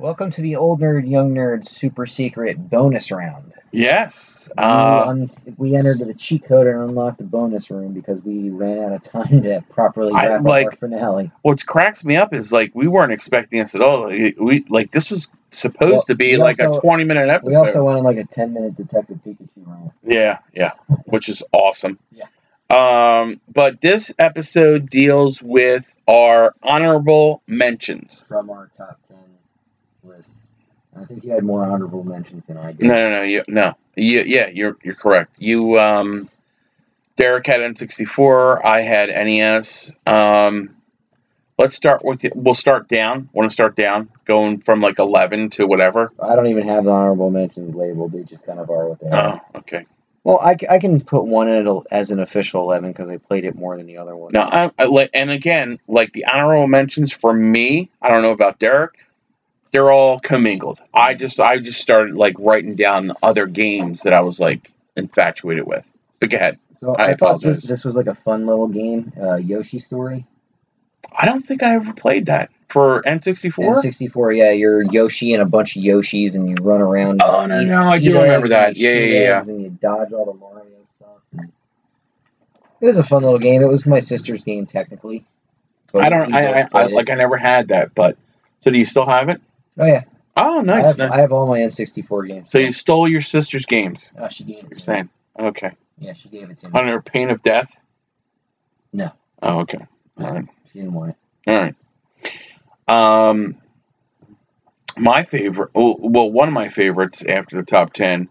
Welcome to the Old Nerd, Young Nerd Super Secret bonus round. Yes. We Uh, un- we entered the cheat code and unlocked the bonus room because we ran out of time to properly I wrap like- up our finale. what cracks me up is like we weren't expecting this at all. Like, we like this was supposed Well, to be like also- a twenty minute episode. We also went on like a 10 minute Detective Pikachu round. Yeah, yeah, which is awesome. Yeah. Um, but this episode deals with our honorable mentions. From our top 10 lists. I think you had more honorable mentions than I did. No, no, no, you, no. You, yeah, you're you're correct. You, um, Derek had N64. I had NES. Um, let's start with. We'll start down. Want to start down, going from like eleven to whatever. I don't even have the honorable mentions labeled. They just kind of are what they are. Oh, okay. Well, I, I can put one in it as an official 11 because I played it more than the other one. No, I, I and again, like the honorable mentions for me. I don't know about Derek. They're all commingled. I just, I just started like writing down other games that I was like infatuated with. But go ahead. So I I, thought this, this was like a fun little game, uh, Yoshi Story. I don't think I ever played that for N64. N64, yeah, you're Yoshi and a bunch of Yoshis, and you run around. Oh, no, eat- no, I do remember that. Yeah, yeah, yeah. And you dodge all the Mario stuff. It was a fun little game. It was my sister's game, technically. I don't. I, I, I like. I never had that. But so do you still have it? Oh yeah, Oh, I, nice. have, nice. I have all my N64 games. so you stole your sister's games. Oh, she gave it You're to me. saying? Okay. Yeah, she gave it to me. Under pain of death. No. Oh, okay. All right. She didn't want it. All right. Um, my favorite, oh, well, one of my favorites after the top ten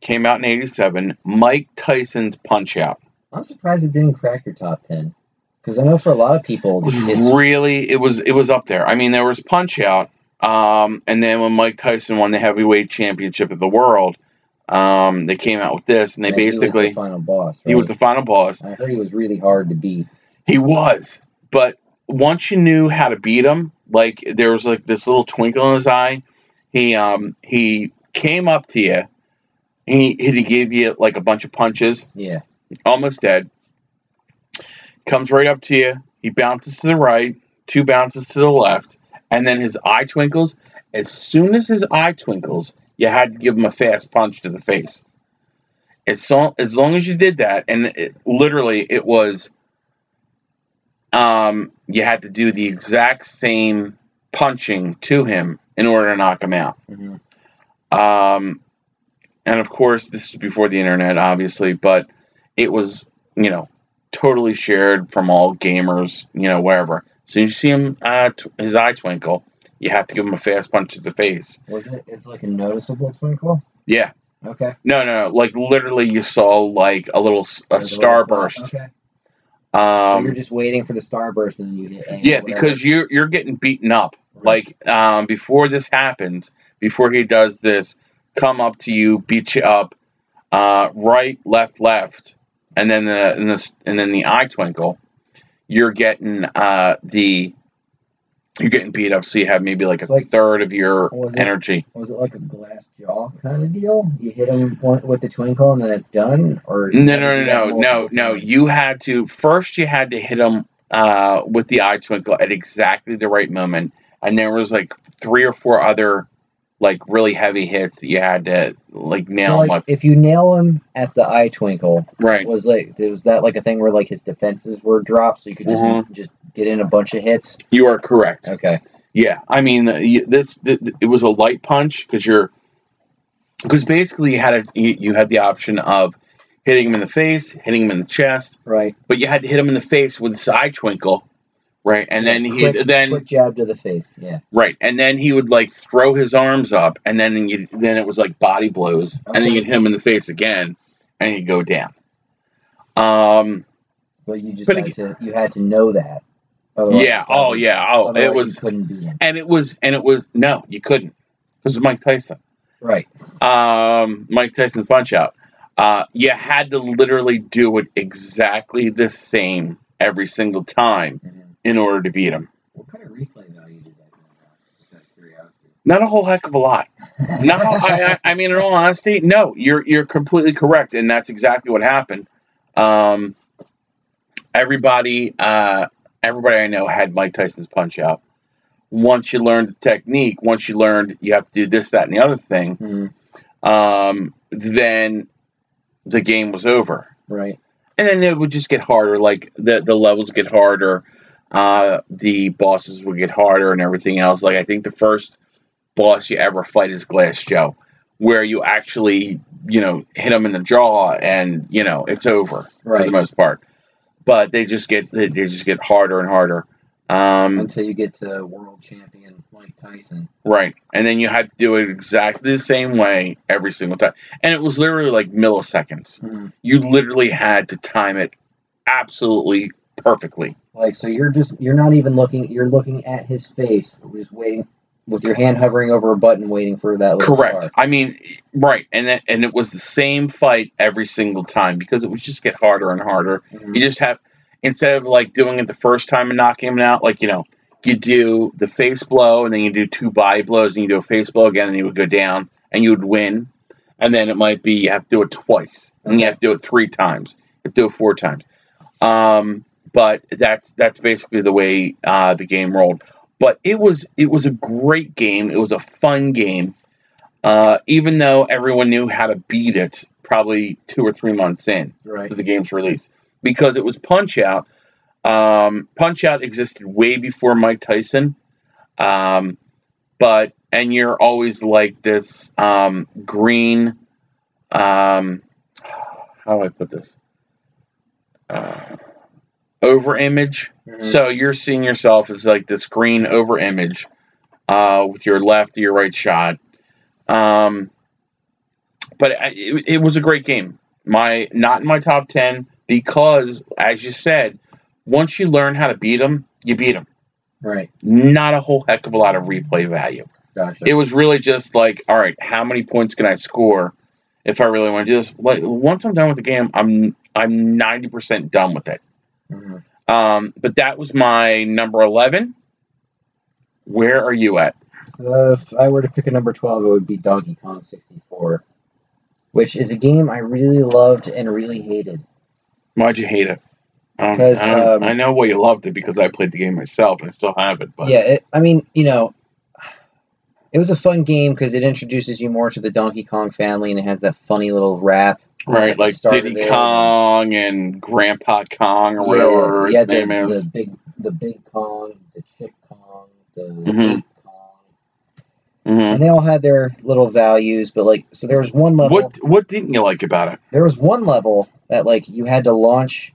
came out in '87. Mike Tyson's Punch Out. I'm surprised it didn't crack your top ten. Because I know for a lot of people, It was really, it was, it was up there. I mean, there was Punch Out, um, and then when Mike Tyson won the heavyweight championship of the world, um, they came out with this, and they and he was basically the final boss. he was the final boss. I heard he was really hard to beat. He was, but once you knew how to beat him, like there was like this little twinkle in his eye. He um he came up to you, and he he gave you like a bunch of punches, Yeah. almost dead. Comes right up to you. He bounces to the right, two bounces to the left, and then his eye twinkles. As soon as his eye twinkles, you had to give him a fast punch to the face. As so as long as you did that, and it, literally it was, um, you had to do the exact same punching to him in order to knock him out. hmm Um, and of course, this is before the internet, obviously, but it was, you know, totally shared from all gamers, you know, wherever. So you see him, uh, t- his eye twinkle, you have to give him a fast punch to the face. Was it? It's like a noticeable twinkle. Yeah. Okay. No, no, no. Like literally, you saw like a little s- a There's starburst. Okay. so you're Um, just waiting for the starburst and then you hit. A yeah, whatever. because you're you're getting beaten up. Right. Like um, before this happens, before he does this, come up to you, beat you up, uh, right, left, left, and then the and, the and then the eye twinkle, you're getting uh, the you're getting beat up. So you have maybe like a like- third of your Was it- energy. was it like a glass jaw kind of deal? You hit him with the twinkle and then it's done, or No, no, no, no, no, no. You had to first. You had to hit him uh, with the eye twinkle at exactly the right moment, and there was like three or four other like really heavy hits that you had to like So nail like, him with. if you nail him at the eye twinkle, Right. was like was that like a thing where like his defenses were dropped, so you could just Mhm. just get in a bunch of hits? You are correct. Okay. Yeah, I mean uh, you- this, it was a light punch because you're because basically you had a you, you had the option of hitting him in the face, hitting him in the chest, Right. but you had to hit him in the face with this eye twinkle, right? And then he quick, then quick jab to the face. Yeah. right, and then he would like throw his arms up, and then you then it was like body blows, and then you'd hit him in the face again, and he'd go down. Um. But you just But had it- to you had to know that. Otherwise yeah. you Oh yeah. Oh, it you was, couldn't him. and it was, and it was. No, you couldn't. Because of Mike Tyson. Right. um, Mike Tyson's Punch Out. Uh, you had to literally do it exactly the same every single time Mhm. In order to beat him. What kind of replay value did that have? Just out of curiosity. Not a whole heck of a lot. No, I, I, I mean, in all honesty, no. You're you're completely correct, and that's exactly what happened. Um, everybody, uh, everybody I know had Mike Tyson's Punch Out. once you learned the technique, once you learned you have to do this, that, and the other thing, Mhm. um, then the game was over. Right. And then it would just get harder. Like the the levels get harder, uh, the bosses would get harder, and everything else. Like I think the first boss you ever fight is Glass Joe, where you actually you know hit him in the jaw, and you know it's over for the most part. But they just get they, they just get harder and harder. Um, Until you get to world champion Mike Tyson. Right. And then you had to do it exactly the same way every single time. And it was literally like milliseconds. Mhm. You literally had to time it absolutely perfectly. Like so, you're just you're not even looking. You're looking at his face, just waiting with your hand hovering over a button, waiting for that. Correct. star. I mean, right. And that, and it was the same fight every single time because it would just get harder and harder. Mhm. You just have instead of like doing it the first time and knocking him out, like you know, you do the face blow and then you do two body blows and you do a face blow again and you would go down and you would win. And then it might be you have to do it twice and you have to do it three times. You have to do it four times. Um, but that's that's basically the way uh, the game rolled. But it was it was a great game. It was a fun game. Uh, even though everyone knew how to beat it, probably two or three months in Right. to the game's release because it was Punch Out. Um, Punch Out existed way before Mike Tyson, um, but and you're always like this um, green. Um, how do I put this? Uh, over image. Mhm. So you're seeing yourself as like this green over image uh, with your left or your right shot. Um, but I, it, it was a great game. My not in my top ten because, as you said, once you learn how to beat them, you beat them. Right. Not a whole heck of a lot of replay value. Gotcha. It was really just like, all right, how many points can I score if I really want to do this? Like once I'm done with the game, I'm I'm ninety percent done with it. Mhm. Um, but that was my number 11. Where are you at? So if I were to pick a number 12, it would be Donkey Kong 64, which is a game I really loved and really hated. Why'd you hate it? Um, Because, I, um, I know why you loved it because I played the game myself and I still have it. But yeah, it, I mean, you know, it was a fun game because it introduces you more to the Donkey Kong family and it has that funny little rap. Right, like Diddy there. Kong and Grandpa Kong or whatever yeah, his the, name is. the big, the big Kong, the chick Kong, the Mhm. ape Kong, hmm and they all had their little values. But like, so there was one level. What What didn't you like about it? There was one level that like you had to launch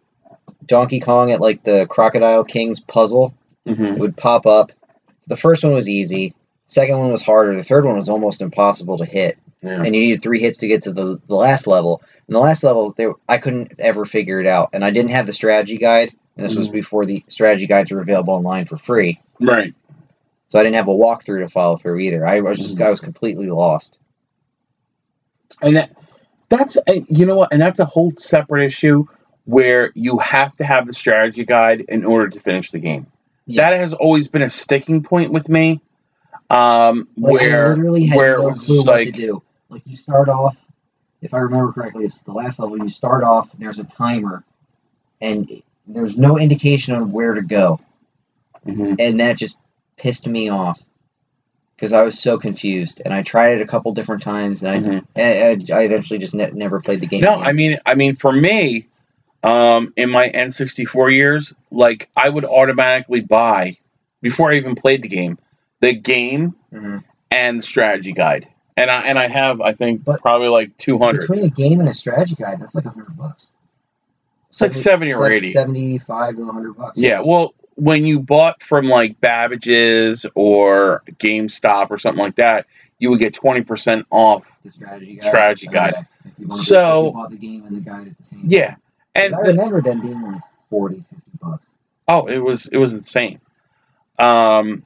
Donkey Kong at like the Crocodile King's puzzle. hmm It would pop up. The first one was easy. Second one was harder. The third one was almost impossible to hit, Yeah. and you needed three hits to get to the, the last level. And the last level, there I couldn't ever figure it out, and I didn't have the strategy guide. And this was Mhm. before the strategy guides were available online for free, Right. so I didn't have a walkthrough to follow through either. I was just Mhm. I was completely lost. and that, that's you know what and that's a whole separate issue where you have to have the strategy guide in order to finish the game Yeah. that has always been a sticking point with me um Like I where literally had where no was clue what to do. Like you start off, if I remember correctly, it's the last level. You start off, there's a timer, and there's no indication on where to go, Mhm. and that just pissed me off because I was so confused. And I tried it a couple different times, and I Mhm. I, I, I eventually just ne- never played the game. no again. i mean i mean for me um in my n64 years like i would automatically buy before i even played the game the game Mhm. and the strategy guide and i and i have i think But probably like 200 between a game and a strategy guide, that's like a hundred bucks. It's like 70 or 80. Seventy-five to hundred bucks. Yeah, well, when you bought from like Babbage's or GameStop or something like that, you would get 20% off. the strategy guide. Strategy guide. Okay. If you wanted to- So- if you bought the game and the guide at the same time. Yeah. 'Cause And I the- remember them being like 40, 50 bucks. oh, it was it was insane. Um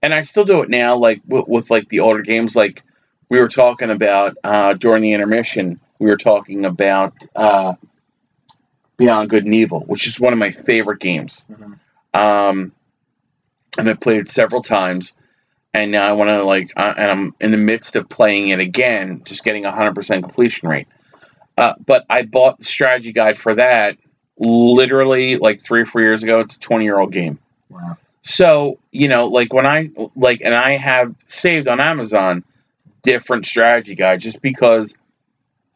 and I still do it now like with, with like the older games like we were talking about uh during the intermission, we were talking about uh Beyond Good and Evil, which is one of my favorite games. Um, and I played it several times, and now I want to like, uh, and I'm in the midst of playing it again, just getting a hundred percent completion rate. Uh, but I bought the strategy guide for that literally like three or four years ago. It's a twenty year old game, Wow. So, you know, like when I like and I have saved on Amazon different strategy guides just because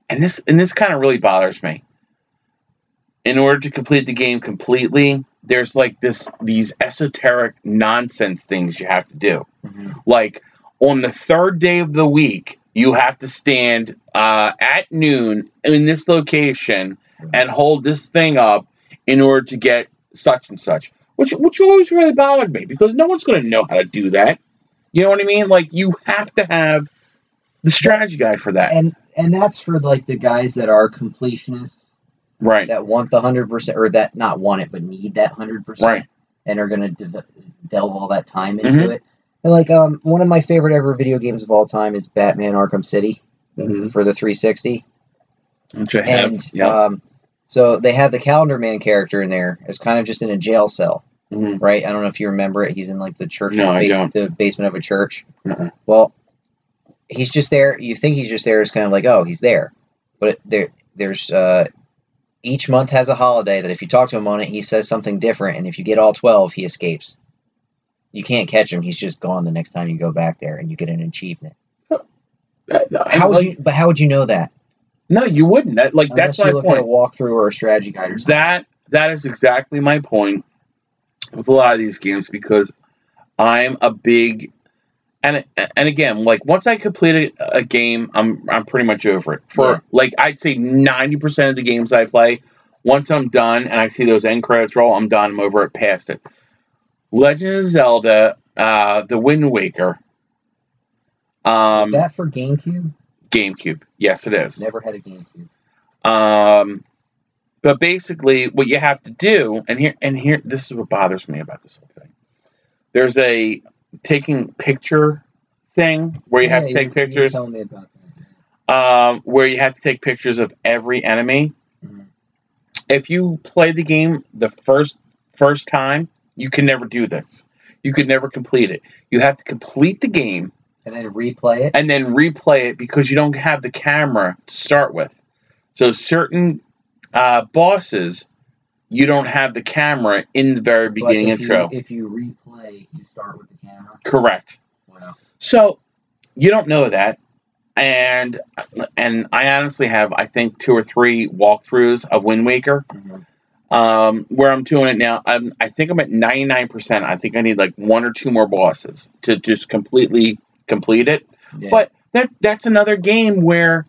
and this and this kind of really bothers me. In order to complete the game completely, there's like this these esoteric nonsense things you have to do. Mhm. Like on the third day of the week, you have to stand uh, at noon in this location and hold this thing up in order to get such and such, which which always really bothered me because no one's going to know how to do that. You know what I mean? Like you have to have the strategy guide for that, And and that's for like the guys that are completionists right? that want the hundred percent or that not want it but need that hundred percent Right. and are gonna de- delve all that time into Mhm. it. And like um one of my favorite ever video games of all time is Batman Arkham City Mhm. for the 360. Which I have. And yeah. um so they have the Calendar Man character in there as kind of just in a jail cell, Mhm. right? I don't know if you remember it. He's in like the church, No, I basement, the basement of a church. Uh-uh. Well, he's just there. You think he's just there. It's kind of like, oh, he's there, but it, there, there's uh, each month has a holiday that if you talk to him on it, he says something different, and if you get all twelve, he escapes. You can't catch him. He's just gone the next time you go back there, and you get an achievement. How would you? But how would you know that? no, you wouldn't. That, like Unless that's my point. at a walkthrough or a strategy guide or something. That that is exactly my point with a lot of these games because I'm a big and and again, like once I complete a, a game, I'm I'm pretty much over it. For Yeah. like I'd say ninety percent of the games I play, once I'm done and I see those end credits roll, I'm done. I'm over it, past it. Legend of Zelda, uh, The Wind Waker, is um, that for GameCube? GameCube. Yes, it is. Never had a GameCube. Um, but basically, what you have to do, and here, and here, this is what bothers me about this whole thing. There's a taking picture thing where you have to take pictures. telling me about that. Um, where you have to take pictures of every enemy. Mhm. If you play the game the first first time, you can never do this. You could never complete it. You have to complete the game And then replay it. and then replay it because you don't have the camera to start with. So certain uh, bosses, you don't have the camera in the very beginning if intro. You, if you replay, you start with the camera. Correct. Wow. So you don't know that, and and I honestly have I think two or three walkthroughs of Wind Waker. Mhm. Um, where I'm doing it now, I'm, I think I'm at 99%. I think I need like one or two more bosses to just completely complete it. Yeah. But that that's another game where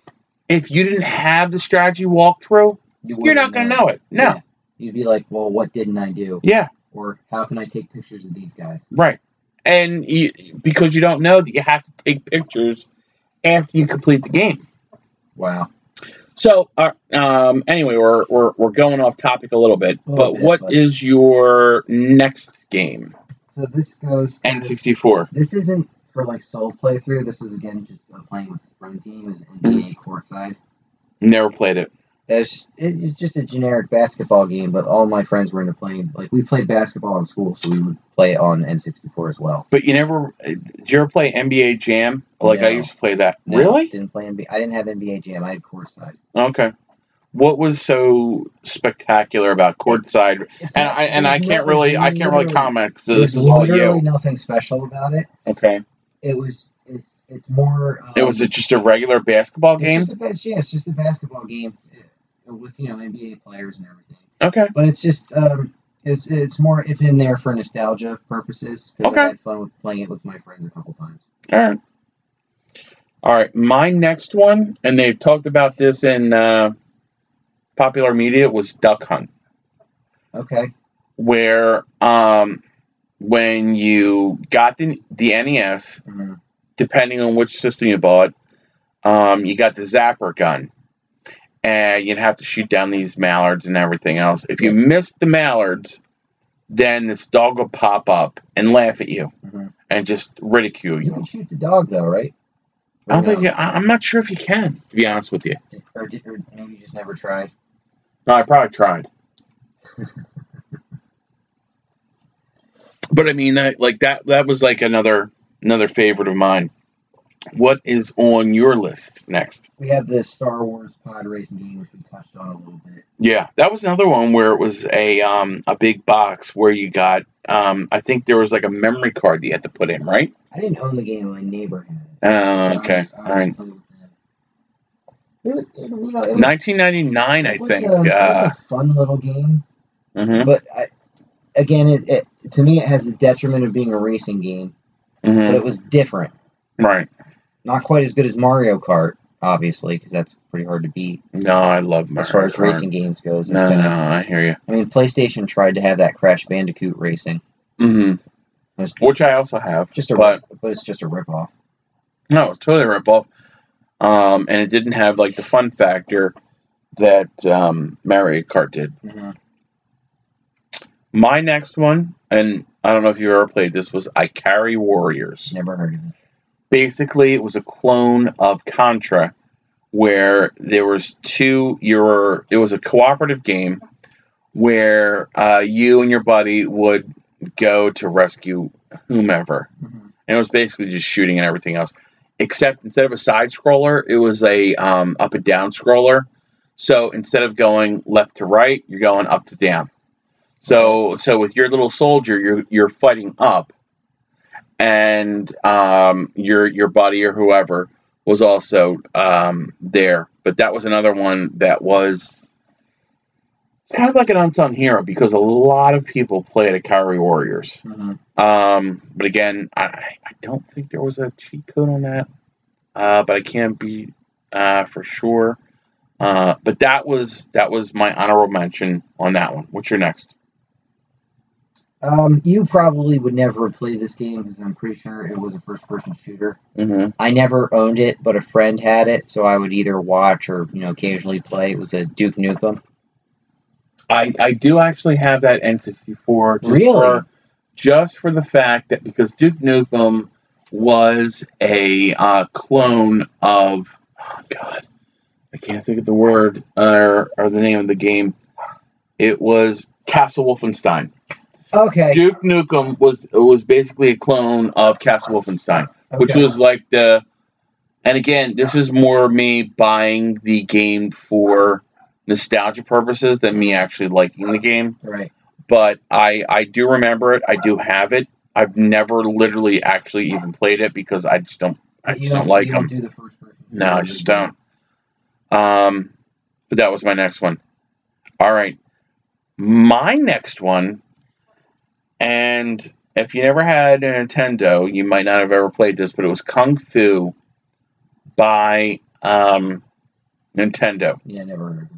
if you didn't have the strategy walkthrough, You you're not going to know it. No. Yeah. You'd be like, well, what didn't I do? Yeah, Or how can I take pictures of these guys? right. And you, because you don't know that you have to take pictures after you complete the game. Wow. So, uh, um, anyway, we're, we're we're going off topic a little bit. A little but bit, what but- is your next game? So this goes. for- N64. This isn't for like solo playthrough. This was again just playing with friend team. It was NBA courtside. Never played it. It's, it's just a generic basketball game, but all my friends were into playing. Like we played basketball in school, so we would play it on N64 as well. But you never. Did you ever play NBA Jam? Like I used to play that. No, Really? Didn't play NBA. I didn't have NBA Jam. I had courtside. Okay. What was so spectacular about courtside? It's And not- I and I can't really I can't really comment. There's this is all you. nothing special about it. Okay. It was. It's, it's more. Um, It was a, just a regular basketball game. It's just a, yeah, it's just a basketball game with you know NBA players and everything. Okay. But it's just um, it's it's more it's in there for nostalgia purposes because Okay. I had fun with playing it with my friends a couple times. All right. All right. My next one, and they've talked about this in uh, popular media, was Duck Hunt, Okay. where um, when you got the the NES, Mhm. depending on which system you bought, um, you got the zapper gun. And you'd have to shoot down these mallards and everything else. If you missed the mallards, then this dog will pop up and laugh at you Mhm. and just ridicule You you. can shoot the dog though, right? I don't Or think no? you, I- I'm not sure if you can, to be honest with you. Or, did, or maybe you just never tried. No, I probably tried. but I mean that like that that was like another another favorite of mine. What is on your list next? We have the Star Wars pod racing game, which we touched on a little bit. Yeah, that was another one where it was a um, a big box where you got um, I think there was like a memory card that you had to put in, right? I didn't own the game; my neighbor had it. Uh, So I okay, was- I all right. playing with them. It was, it, you know, it was, 1999, I think. A, it Uh, was a fun little game, mhm, but I, again, it, it to me it has the detriment of being a racing game, but mhm, it was different. right. Not quite as good as Mario Kart, obviously, because that's pretty hard to beat No, I love Mario as far as Kart. racing games goes. No, kinda- no, I hear you. I mean, PlayStation tried to have that Crash Bandicoot racing, Mm-hmm. Which I also have, just a but but it's just a ripoff. no, it's totally a ripoff. Um, and it didn't have like the fun factor that um, Mario Kart did. Mm-hmm. My next one, and I don't know if you ever played this, was Ikari Warriors. Never heard of it. Basically it was a clone of Contra where there was two your it was a cooperative game where uh, you and your buddy would go to rescue whomever. Mm-hmm. and it was basically just shooting and everything else except instead of a side scroller it was a um, up and down scroller. So instead of going left to right you're going up to down. So so with your little soldier you're you're fighting up and um, your your buddy or whoever was also um, there but that was another one that was kind of like an unsung hero because a lot of people played Ikari Warriors. Mm-hmm. Um, but again, I, I don't think there was a cheat code on that. Uh, but I can't be uh, for sure. Uh, but that was that was my honorable mention on that one. What's your next? Um, you probably would never have played this game because I'm pretty sure it was a first-person shooter. hmm I never owned it, but a friend had it, so I would either watch or you know occasionally play. It was a Duke Nukem. I I do actually have that N64. Just Really? For, just for the fact that because Duke Nukem was a uh, clone of oh god, I can't think of the word or or the name of the game. It was Castle Wolfenstein. Okay. Duke Nukem was was basically a clone of Castle Wolfenstein, which was like the. And again, this is more me buying the game for nostalgia purposes than me actually liking the game. right. But I I do remember it. I do have it. I've never literally actually even played it because I just don't I just don't like you them. Don't do the first person. No, I just don't. Um, but that was my next one. All right, my next one, and if you never had a Nintendo, you might not have ever played this, but it was Kung Fu by um, Nintendo. Yeah, never heard.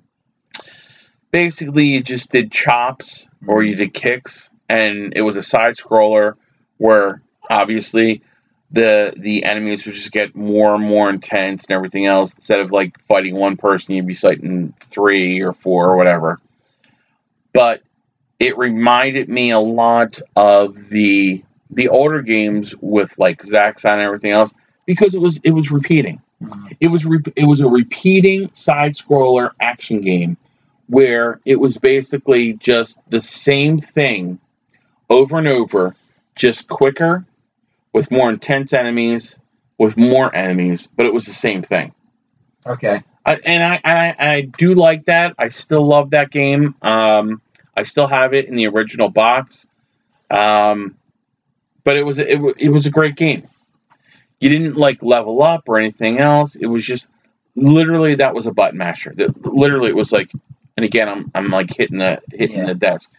Basically, you just did chops or you did kicks, and it was a side scroller where obviously the the enemies would just get more and more intense and everything else. Instead of like fighting one person, you'd be fighting three or four or whatever. But it reminded me a lot of the the older games with like Zaxxon and everything else because it was it was repeating Mhm. it was re- it was a repeating side scroller action game where it was basically just the same thing over and over just quicker with more intense enemies with more enemies but it was the same thing Okay. I, and I, I I do like that I still love that game um I still have it in the original box um but it was it, it was a great game you didn't like level up or anything else. It was just literally that was a button masher. That- Literally, it was like, and again, I'm I'm like hitting the hitting Yeah. the desk,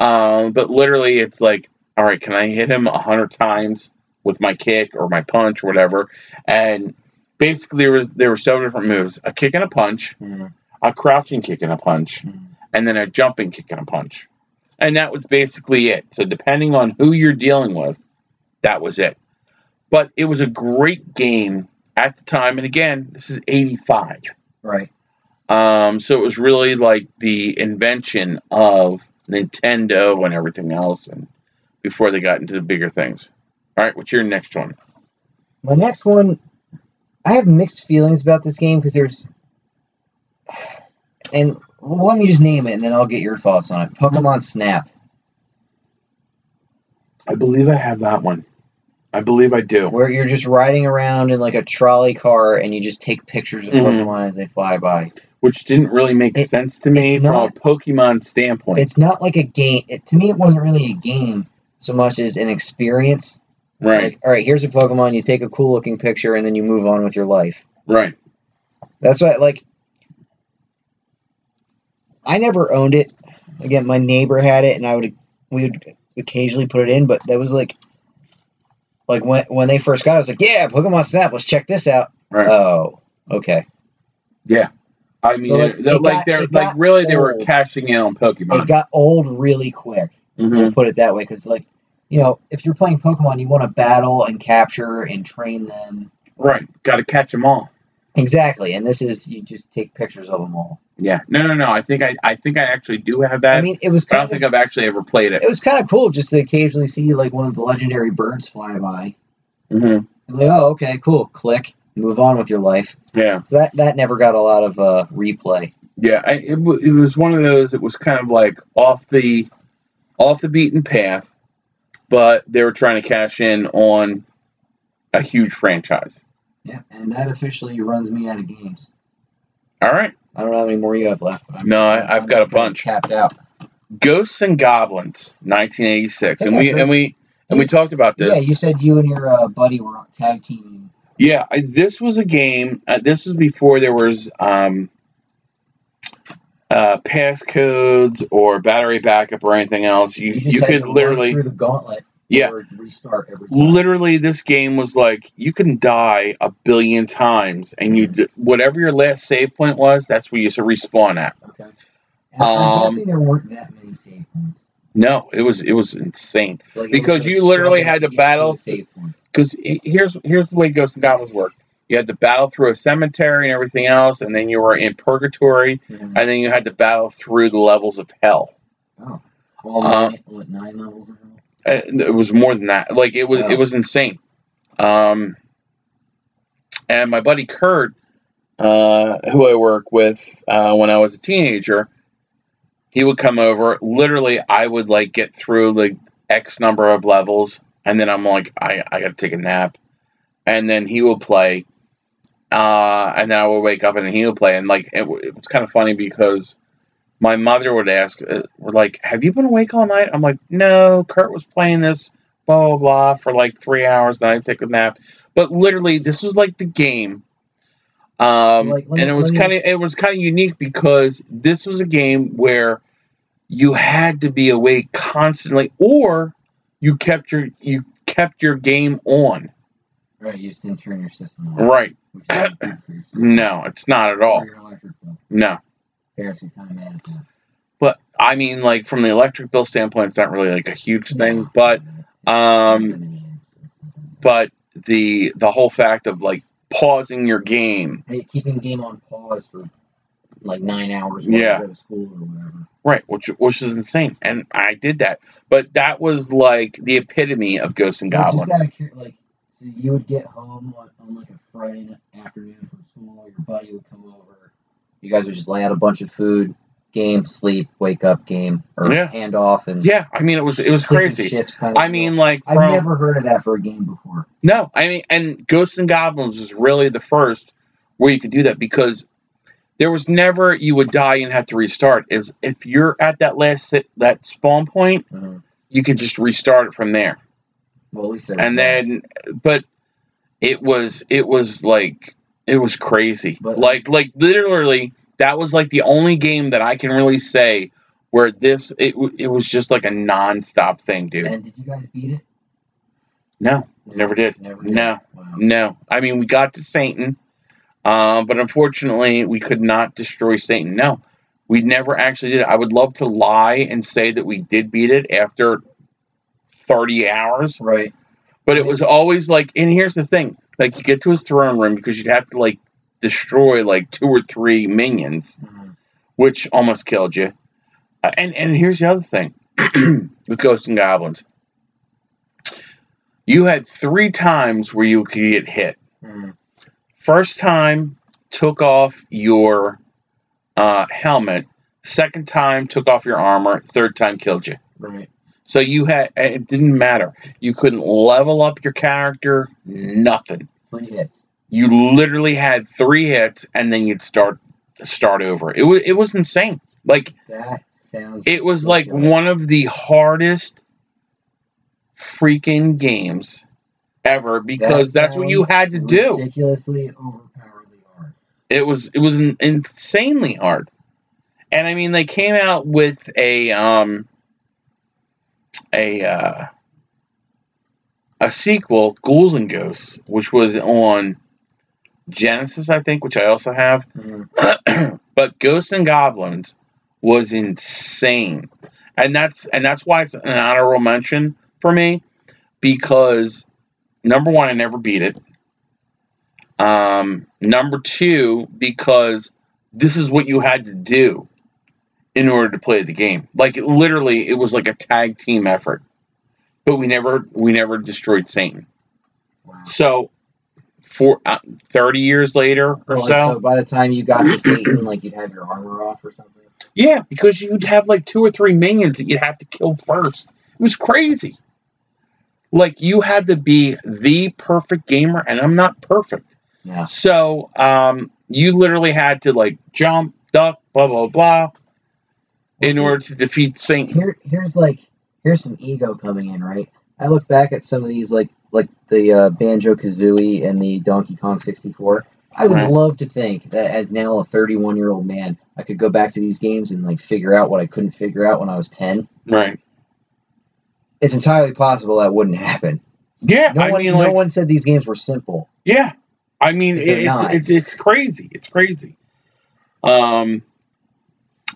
um, but literally, it's like, all right, can I hit him a hundred times with my kick or my punch or whatever? And basically, there was there were several different moves: a kick and a punch, Mhm. a crouching kick and a punch, Mhm. And then a jumping kick and a punch. And that was basically it. So depending on who you're dealing with, that was it. But it was a great game at the time. And again, this is 85. Right. Um, so it was really like the invention of Nintendo and everything else and before they got into the bigger things. All right, what's your next one? My next one, I have mixed feelings about this game because there's, and let me just name it and then I'll get your thoughts on it. Pokemon Snap. I believe I have that one. I believe I do. where you're just riding around in like a trolley car and you just take pictures of Mhm. Pokemon as they fly by. Which didn't really make It- sense to me it's from not- a Pokemon standpoint. It's not like a game. It, to me, it wasn't really a game so much as an experience. right, Like, all right, here's a Pokemon. You take a cool looking picture and then you move on with your life. right. That's why, like, I never owned it. Again, my neighbor had it, and I would we would occasionally put it in, but that was like, like when when they first got it, I was like, yeah, Pokemon Snap. Let's check this out. Right. Oh, okay. Yeah. I mean, So, like, they're- it like got- they're like got really they were cashing in on Pokemon. It got old really quick. Mhm. Put it that way, because like, you know, if you're playing Pokemon, you want to battle and capture and train them. Right, got to catch them all. Exactly, and this is you just take pictures of them all. Yeah, no, no, no. I think I, I think I actually do have that. I mean, it was I don't of, think I've actually ever played it. it was kind of cool just to occasionally see like one of the legendary birds fly by. hmm Like, oh, okay, cool. Click, move on with your life. Yeah, So that that never got a lot of uh, replay. yeah. I, it, wa- it was one of those. It was kind of like off the, off the beaten path, but they were trying to cash in on a huge franchise. Yeah, and that officially runs me out of games. All right, I don't know how many more you have left. But I'm, No, I- I've got a bunch. Tapped out. Ghosts and Goblins, 1986, and we and we and we talked about this. Yeah, you said you and your uh, buddy were tag teaming. Yeah, I, this was a game. Uh, this was before there was um, uh, passcodes or battery backup or anything else. You just you could literally, through the gauntlet. Yeah, restart every time. literally, this game was like you can die a billion times, and you d- whatever your last save point was, that's where you used to respawn at. Okay. And I'm Um, guessing there weren't that many save points. No, it was it was insane. Like, it Because was you literally had to battle- a save point. Because here's here's the way Ghosts and Goblins work. You had to battle through a cemetery and everything else, and then you were in purgatory, Mhm. and then you had to battle through the levels of hell. Oh. All Uh, nine, what, nine levels of hell? Uh, It was more than that. Like it was, Wow. it was insane. Um, and my buddy Kurt, uh, who I work with uh, when I was a teenager, he would come over. Literally, I would like get through like X number of levels, and then I'm like, I, I got to take a nap, and then he would play, uh, and then I would wake up and he would play, and like it, it was kind of funny because my mother would ask, uh, like, have you been awake all night?" I'm like, "No, Kurt was playing this blah blah blah for like three hours, and I take a nap." But literally, this was like the game, um, Like, and it was kind of it was kind of unique because this was a game where you had to be awake constantly, or you kept your you kept your game on. Right, you just didn't turn your system on. Right? Which is not good for your system. No, it's not at all. your electric bill. No. Parents are kind of mad. But I mean, like from the electric bill standpoint, it's not really like a huge thing. But um, limited, so it's not- but the the whole fact of like pausing your game, Hey, keeping game on pause for like nine hours Yeah. you go to school or whatever. right? Which which is insane, and I did that. But that was like the epitome of Ghosts and So Goblins. out of cur- like, so you would get home on, on like a Friday afternoon from school. Your buddy would come over. You guys would just lay out a bunch of food, game, sleep, wake up, game, or Yeah. hand off and Yeah, I mean it was it was crazy. Shifts kind of I deal. mean, like I've never heard of that for a game before. No, I mean, and Ghosts and Goblins was really the first where you could do that because there was never you would die and have to restart. Is if you're at that last sit, that spawn point, mm-hmm. you could just restart it from there. Well, at least And then, but it was it was like it was crazy. But- like like literally, that was like the only game that I can really say where this it it was just like a nonstop thing, dude. And did you guys beat it? No, never did. Never did. No. Wow. No, I mean we got to Satan, uh, but unfortunately we could not destroy Satan. No, we never actually did. I would love to lie and say that we did beat it after thirty hours, Right. but it was always like. And here's the thing: like you get to his throne room because you'd have to like destroy like two or three minions, Mhm. which almost killed you. Uh, and and here's the other thing with Ghosts and Goblins. You had three times where you could get hit. Mhm. First time took off your uh, helmet. Second time took off your armor. Third time killed you. Right. So you had it didn't matter. You couldn't level up your character, nothing. Three hits. You literally had three hits and then you'd start start over. It was it was insane. Like That sounds. it was like one of the hardest freaking games ever because That that's what you had to do. Ridiculously overpoweredly hard. It was it was insanely hard. And I mean they came out with a um a uh a sequel, Ghouls and Ghosts, which was on Genesis, I think, which I also have. Mhm. but Ghosts and Goblins was insane, and that's and that's why it's an honorable mention for me because number one, I never beat it. Um, number two, because this is what you had to do in order to play the game. Like literally, it was like a tag team effort, but we never we never destroyed Satan. Wow. So, for uh, thirty years later or like, so, so by the time you got to Satan, like you'd have your armor off or something. Yeah, because you'd have like two or three minions that you'd have to kill first. It was crazy. Like you had to be the perfect gamer, and I'm not perfect. Yeah. So um, you literally had to like jump, duck, blah blah blah, in it- order to defeat Satan. Here, here's like here's some ego coming in, right? I look back at some of these, like like the uh, Banjo Kazooie and the Donkey Kong 64. I would Right. love to think that as now a 31 year old man, I could go back to these games and like figure out what I couldn't figure out when I was 10. Right. It's entirely possible that wouldn't happen. Yeah, No I one, mean, no like, one said these games were simple. yeah, I mean, They're it's, it's it's crazy. It's crazy. Um,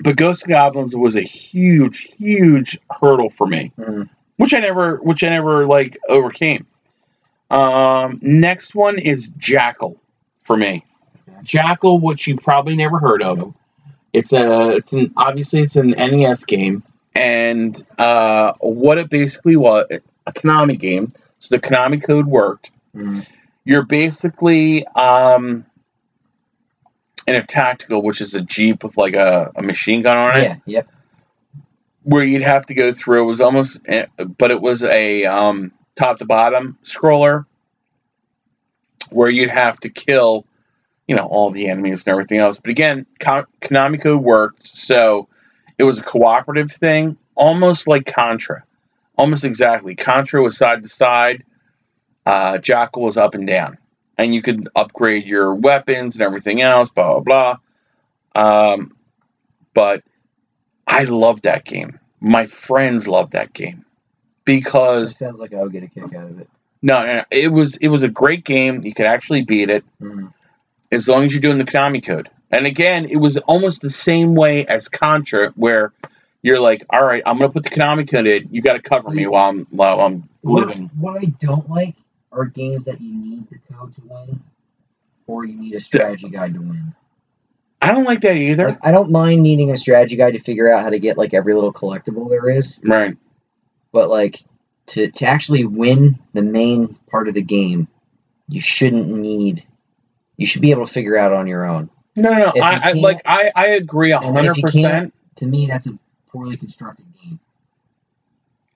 but Ghost Goblins was a huge, huge hurdle for me. Mm. which I never, which I never like overcame. Um, next one is Jackal for me. Jackal, which you've probably never heard of. It's a, it's an obviously it's an NES game, and uh, what it basically was a Konami game. So the Konami code worked. Mm. You're basically um, in a tactical, which is a jeep with like a, a machine gun on it Yeah, yep. where you'd have to go through. It was almost, eh, but it was a um, top to bottom scroller where you'd have to kill, you know, all the enemies and everything else. But again, Ko- Konami Code worked, so it was a cooperative thing, almost like Contra, almost exactly. Contra was side to side, uh, Jackal was up and down, and you could upgrade your weapons and everything else. Blah blah blah. Um, but I love that game. My friends love that game because sounds like I would get a kick out of it. no, no, no, it was it was a great game. You could actually beat it Mm. as long as you're doing the Konami code. And again, it was almost the same way as Contra, where you're like, all right, I'm gonna put the Konami code in. You got to cover me while I'm while I'm What, living. what I don't like are games that you need the code to win, or you need a strategy guide to win. I don't like that either. Like, I don't mind needing a strategy guide to figure out how to get like every little collectible there is, right. but like to to actually win the main part of the game, you shouldn't need. You should be able to figure out on your own. No, no, no. I, I like I I agree a hundred percent. to me, that's a poorly constructed game.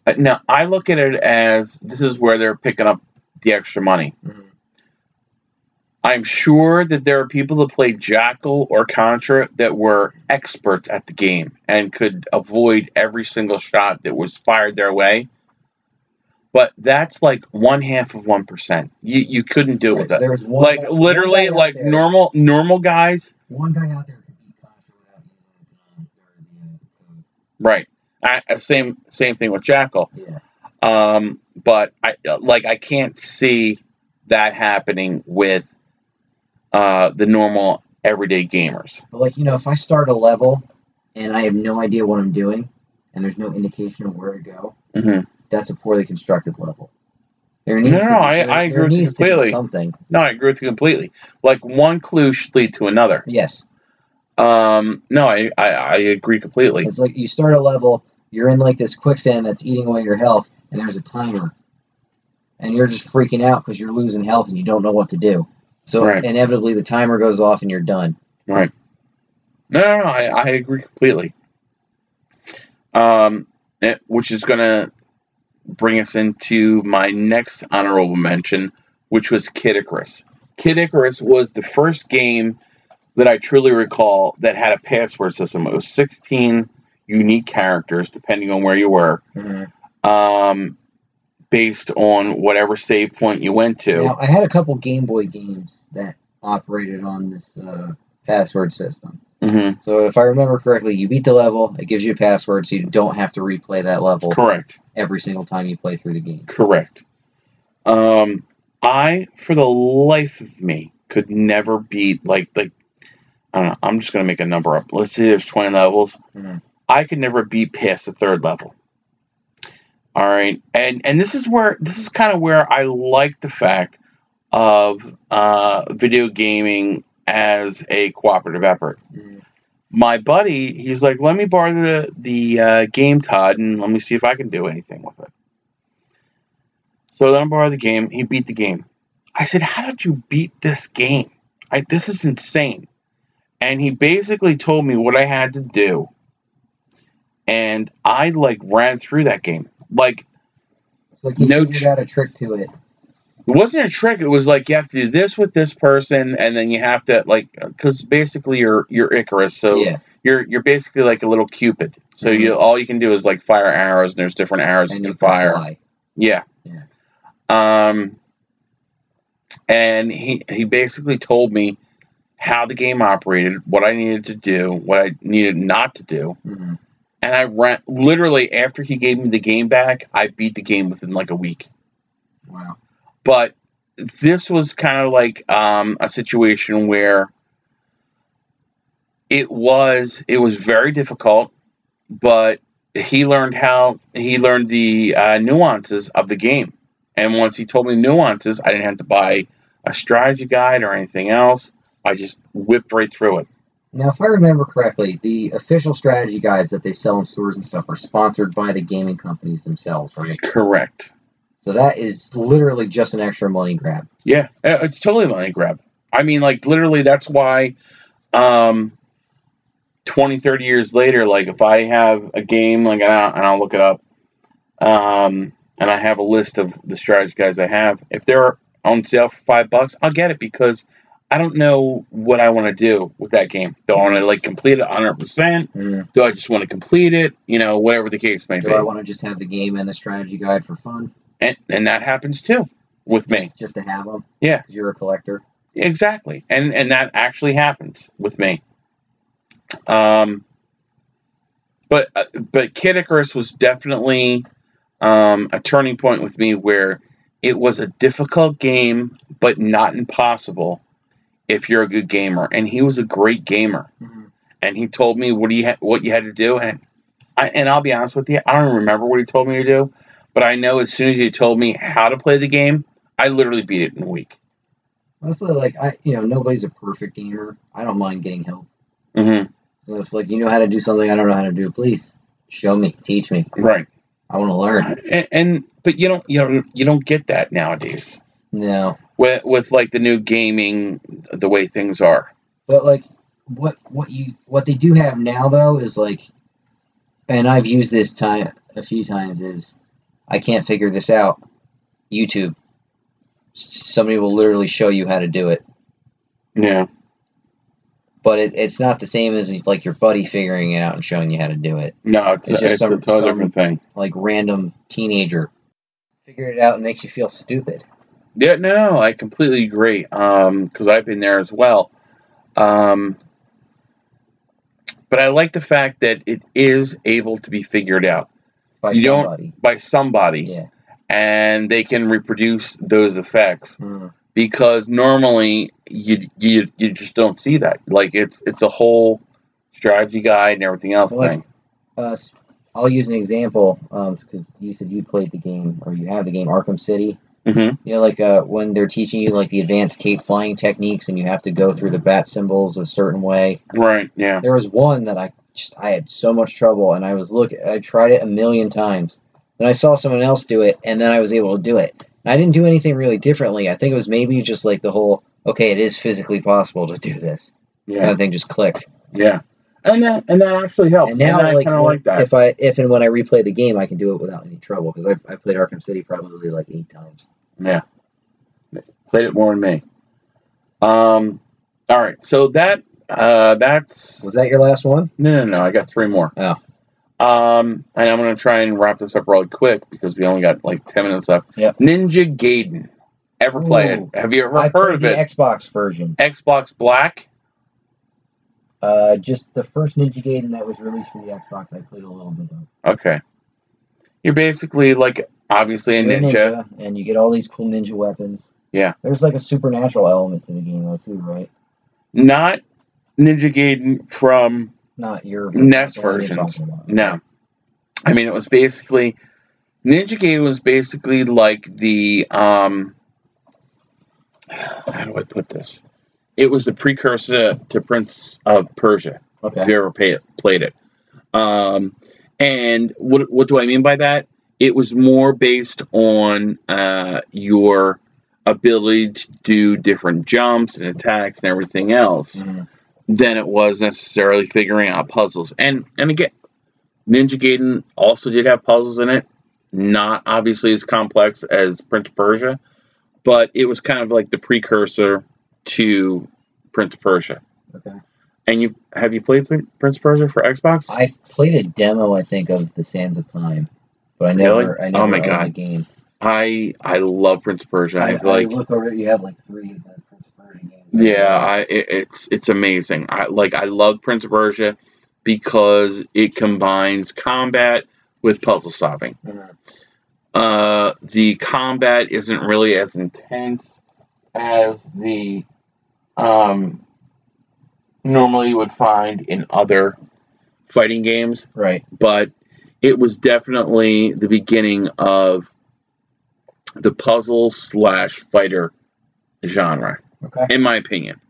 Uh, No, I look at it as this is where they're picking up the extra money. Mhm. I'm sure that there are people that played Jackal or Contra that were experts at the game and could avoid every single shot that was fired their way. But that's like one half of one percent. You you couldn't do it Right, with so that. there was one Like guy- literally, like there- normal normal guys, One guy out there could beat Contra without using the, uh, right? I, I- same same thing with Jackal. Yeah. Um, but I like I can't see that happening with uh, the normal everyday gamers. But like you know, if I start a level and I have no idea what I'm doing, and there's no indication of where to go, hmm that's a poorly constructed level. There needs No, to no, be, I- there, I agree with you to completely. something. No, I agree with you completely. Like one clue should lead to another. Yes, Um, no, I, I, I agree completely. it's like you start a level, you're in like this quicksand that's eating away your health, and there's a timer, and you're just freaking out because you're losing health and you don't know what to do. So Right. inevitably, the timer goes off and you're done. Right. No, no, no I, I agree completely. Um, it- which is going to bring us into my next honorable mention, which was Kid Icarus. Kid Icarus was the first game that I truly recall that had a password system. It was 16 unique characters, depending on where you were, Mhm. Um, based on whatever save point you went to. Now, I had a couple Game Boy games that operated on this uh, password system. hmm So if I remember correctly, you beat the level, it gives you a password, so you don't have to replay that level Correct. every single time you play through the game. Correct. Um, I, for the life of me, could never beat like like I don't know. I'm just gonna make a number up. Let's say there's 20 levels. Mhm. I could never beat past the third level. All right, and and this is where this is kind of where I like the fact of uh, video gaming as a cooperative effort. Mm. My buddy, he's like, let me borrow the the uh, game, Todd, and let me see if I can do anything with it. So let him borrow the game. He beat the game. I said, "How did you beat this game? I, this is insane." And he basically told me what I had to do, and I like ran through that game. Like It's like you No tr- out a trick to it. it wasn't a trick. It was like you have to do this with this person, and then you have to like because basically you're you're Icarus, so yeah, you're you're basically like a little Cupid. So Mhm. you all you can do is like fire arrows, and there's different arrows and you you can fire. fly. Yeah. Yeah. Um, and he he basically told me how the game operated, what I needed to do, what I needed not to do, Mhm. And I ran literally after he gave me the game back, I beat the game within like a week. Wow. But this was kind of like um, a situation where it was it was very difficult, but he learned how he learned the uh, nuances of the game. And once he told me nuances, I didn't have to buy a strategy guide or anything else. I just whipped right through it. Now, if I remember correctly, the official strategy guides that they sell in stores and stuff are sponsored by the gaming companies themselves, right? Correct. So that is literally just an extra money grab. Yeah, uh, it's totally money grab. I mean, like literally, that's why. Um, 20, 30 years later, like if I have a game, like and I'll, and I'll look it up, um, and I have a list of the strategy guides I have. If they're on sale for five bucks, I'll get it because I don't know what I want to do with that game. Do I want to like complete it 100? percent Mm. Do I just want to complete it? You know, whatever the case may Do be. Do I want to just have the game and the strategy guide for fun, and, and that happens too with me. just to have them? Yeah. 'Cause you're a collector. Exactly, and and that actually happens with me. Um, but uh, but Kid Icarus was definitely um, a turning point with me where it was a difficult game, but not impossible if you're a good gamer. And he was a great gamer, Mhm. and he told me what he ha- what you had to do, and I and I'll be honest with you, I don't remember what he told me to do, but I know as soon as he told me how to play the game, I literally beat it in a week. Honestly, like I, you know, nobody's a perfect gamer. I don't mind getting help. hmm So if like you know how to do something I don't know how to do, please show me, teach me. Right. I want to learn. and, and but you don't you don't you don't get that nowadays No, with with like the new gaming the way things are but like what what you what they do have now though is like, and I've used this time a few times is I can't figure this out. YouTube. Somebody will literally show you how to do it, yeah but it, it's not the same as like your buddy figuring it out and showing you how to do it. no it's, It's it's, just some- a totally some- different thing Like random teenager figured it out and makes you feel stupid. Yeah no no i completely agree um because i've been there as well um but i like the fact that it is able to be figured out By You don't- somebody. by somebody Yeah. and they can reproduce those effects Mm. because normally you you you just don't see that like it's it's a whole strategy guide and everything else Like- thing uh, s- I'll use an example because you said you played the game or you have the game Arkham City. Hmm You know, like uh, when they're teaching you like the advanced cape flying techniques and you have to go through the bat symbols a certain way. Right. Yeah. There was one that I just I had so much trouble and I was look I tried it a million times. Then I saw someone else do it and then I was able to do it. And I didn't do anything really differently. I think it was maybe just like the whole okay, it is physically possible to do this kind Yeah. of thing just clicked. Yeah. And that and that actually helps. And now, I like, kind of when- like that. if I if and when I replay the game, I can do it without any trouble because I've I played Arkham City probably like eight times. Yeah. Played it more than me. Um all right. So that uh that's Was that your last one? no no no, I got three more. Oh. Um and I'm gonna try and wrap this up really quick because we only got like ten minutes left. Yep. Ninja Gaiden. Ever played it? Have you ever I heard of the it? Xbox version. Xbox Black? Uh, just the first Ninja Gaiden that was released for the Xbox. I played a little bit of. Okay. You're basically like obviously a You're ninja. and you get all these cool ninja weapons. Yeah. There's like a supernatural element to the game though too, right? Not Ninja Gaiden from Not your NES versions. about. No. I mean, it was basically Ninja Gaiden was basically like the um how do I put this? It was the precursor to Prince of Persia. If you ever pay it, played it, um, and what what do I mean by that? It was more based on uh, your ability to do different jumps and attacks and everything else Mhm. than it was necessarily figuring out puzzles. And and again, Ninja Gaiden also did have puzzles in it, not obviously as complex as Prince of Persia, but it was kind of like the precursor to Prince of Persia. Okay. And you have you played Prince of Persia for Xbox? I played a demo, I think, of the Sands of Time, but I never, Really? I Oh my God. the game. I I love Prince of Persia. I, I, feel like I look over, you have like three of the Prince of Persia games. yeah, I it, it's it's amazing. I like I love Prince of Persia because it combines combat with puzzle solving. Mhm. Uh, the combat isn't really as intense as the um, normally you would find in other fighting games, Right. but it was definitely the beginning of the puzzle slash fighter genre, Okay. in my opinion.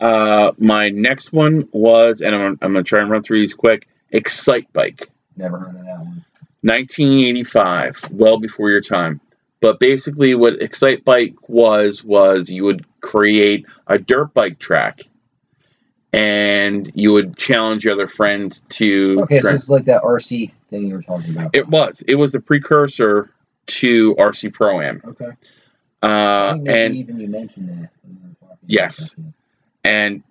Uh, my next one was, and I'm, I'm going to try and run through these quick Excitebike. Never heard of that one. 1985, well before your time. But basically, what Excitebike was was you would create a dirt bike track, and you would challenge your other friends to. Okay, so it's like that RC thing you were talking about. it was. It was the precursor to RC Pro Am. Okay. I Uh, think maybe and even you mentioned that when you were talking. about Yes. and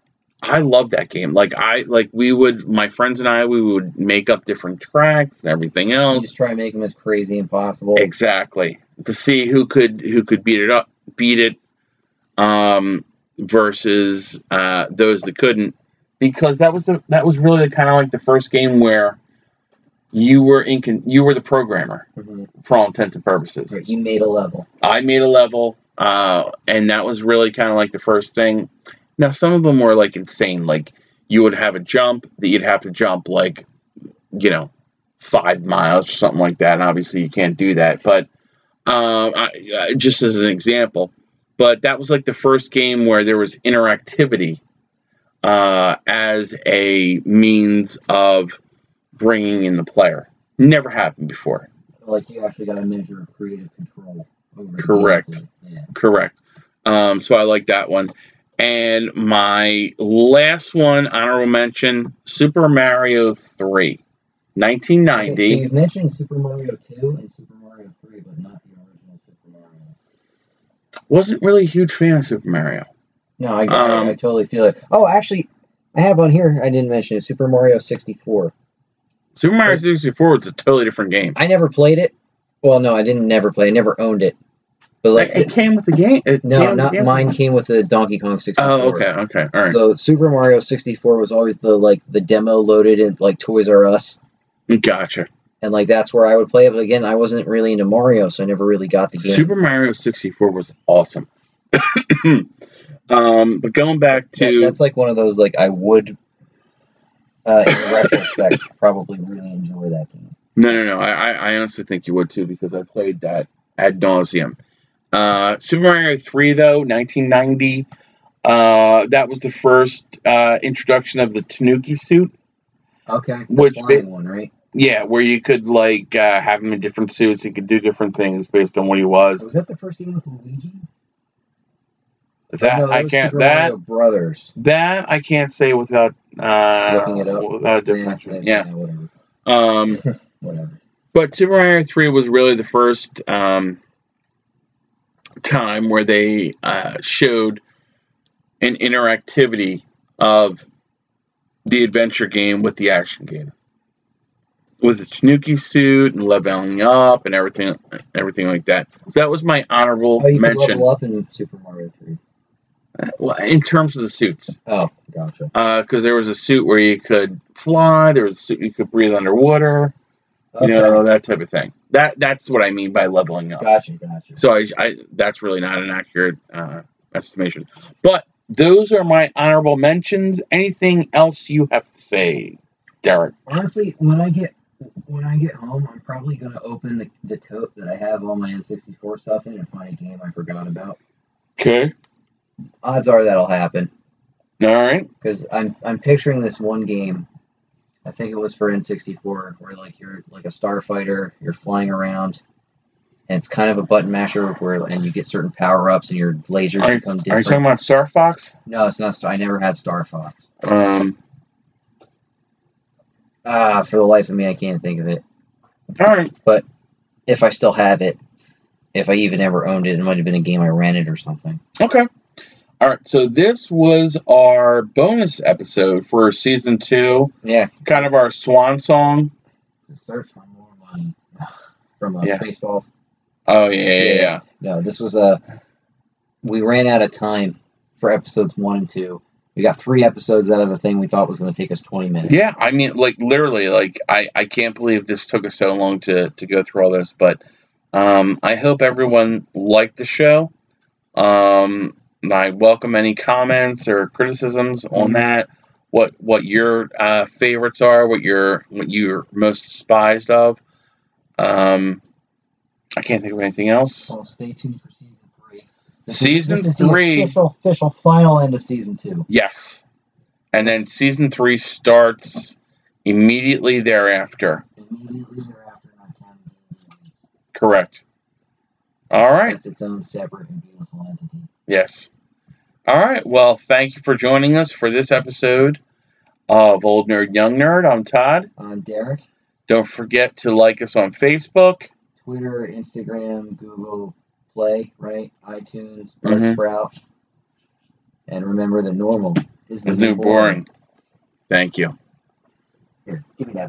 I love that game. Like I like we would my friends and I we would make up different tracks and everything You else. just try and make them as crazy as possible. Exactly. To see who could who could beat it up, beat it, um, versus uh, those that couldn't, because that was the that was really kind of like the first game where you were in con- you were the programmer Mhm. for all intents and purposes. You made a level. I made a level, uh, and that was really kind of like the first thing. Now some of them were like insane, like you would have a jump that you'd have to jump like, you know, five miles or something like that. And obviously you can't do that, but um, I, I, just as an example. But that was like the first game where there was interactivity uh, as a means of bringing in the player. Never happened before. Like you actually got to measure creative control over. Correct. Yeah. Correct. Um, so I like that one. And my last one, honorable mention, Super Mario 3, Okay, 1990. so you've mentioned Super Mario 2 and Super Mario 3, but not the original Super Mario. Wasn't really a huge fan of Super Mario. No, I, Um, I, I totally feel it. Oh, actually, I have on here. I didn't mention it. Super Mario 64. Super Mario 64 was a totally different game. I never played it. Well, no, I didn't never play. I never owned it. But like, Like, it came with the game. It no, not game. mine. Came with the Donkey Kong 64. Oh, okay, okay, all right. So Super Mario 64 was always the like the demo loaded in like Toys R Us, Gotcha. And like that's where I would play it. But again, I wasn't really into Mario, so I never really got the game. Super Mario 64 was awesome. um, but going back That- to that's like one of those like I would, uh, in retrospect, probably really enjoy that game. No, no, no. I, I I honestly think you would too because I played that ad nauseum. Uh, Super Mario 3, though, 1990. Uh, that was the first uh, introduction of the Tanuki suit. Okay, the Which flying bit- one, right? Yeah, where you could like uh, have him in different suits. He could do different things based on what he was. Was that the first game with Luigi? That no, I can't. Super That Mario Brothers. that I can't say without uh, Looking it up. without definition. Yeah. whatever. Um, Whatever. but Super Mario 3 was really the first um, time where they uh, showed an interactivity of the adventure game with the action game. With the Tanuki suit and leveling up and everything everything like that. So that was my honorable Oh, you can mention level up in Super Mario 3. Well, in terms of the suits. Oh, gotcha. Because there was a suit where you could fly, there was a suit you could breathe underwater, Okay. you know, that type of thing. That That's what I mean by leveling up. Gotcha, gotcha. So I, I that's really not an accurate uh, estimation. But those are my honorable mentions. Anything else you have to say, Derek? Honestly, when I get when I get home, I'm probably gonna open the, the tote that I have all my N64 stuff in and find a game I forgot about. Okay. Odds are that'll happen All right. because I'm I'm picturing this one game. I think it was for N64 where like you're like a starfighter, you're flying around, and it's kind of a button masher where and you get certain power ups and your lasers Are become are you talking about Star Fox? no, it's not. Star, I never had Star Fox. Um, Ah, for the life of me, I can't think of it. all right. But if I still have it, if I even ever owned it, it might have been a game I rented or something. Okay. All right. So this was our bonus episode for season two, Yeah, kind of our swan song. to search for more money from uh, Yeah. Spaceballs. Oh yeah, yeah, Yeah. yeah. No, this was a. We ran out of time for episodes one and two. We got three episodes out of a thing we thought was going to take us twenty minutes. Yeah, I mean, like literally, like I, I can't believe this took us so long to to go through all this. But um, I hope everyone liked the show. Um, I welcome any comments or criticisms on Mhm. that. What what your uh, favorites are, what your what you're most despised of. Um, I can't think of anything else. Well, stay tuned for season three. This Season is, three. The official, official final end of season two. Yes, and then season three starts immediately thereafter. Immediately thereafter, not counting. Correct. All right. That's its own separate and beautiful entity. Yes. All right. Well, thank you for joining us for this episode of Old Nerd, Young Nerd. I'm Todd. I'm Derek. Don't forget to like us on Facebook. Twitter, Instagram, Google Play, right? iTunes, Mhm. Buzzsprout. And remember that normal is the The new boring. Thank you. Here, give me that.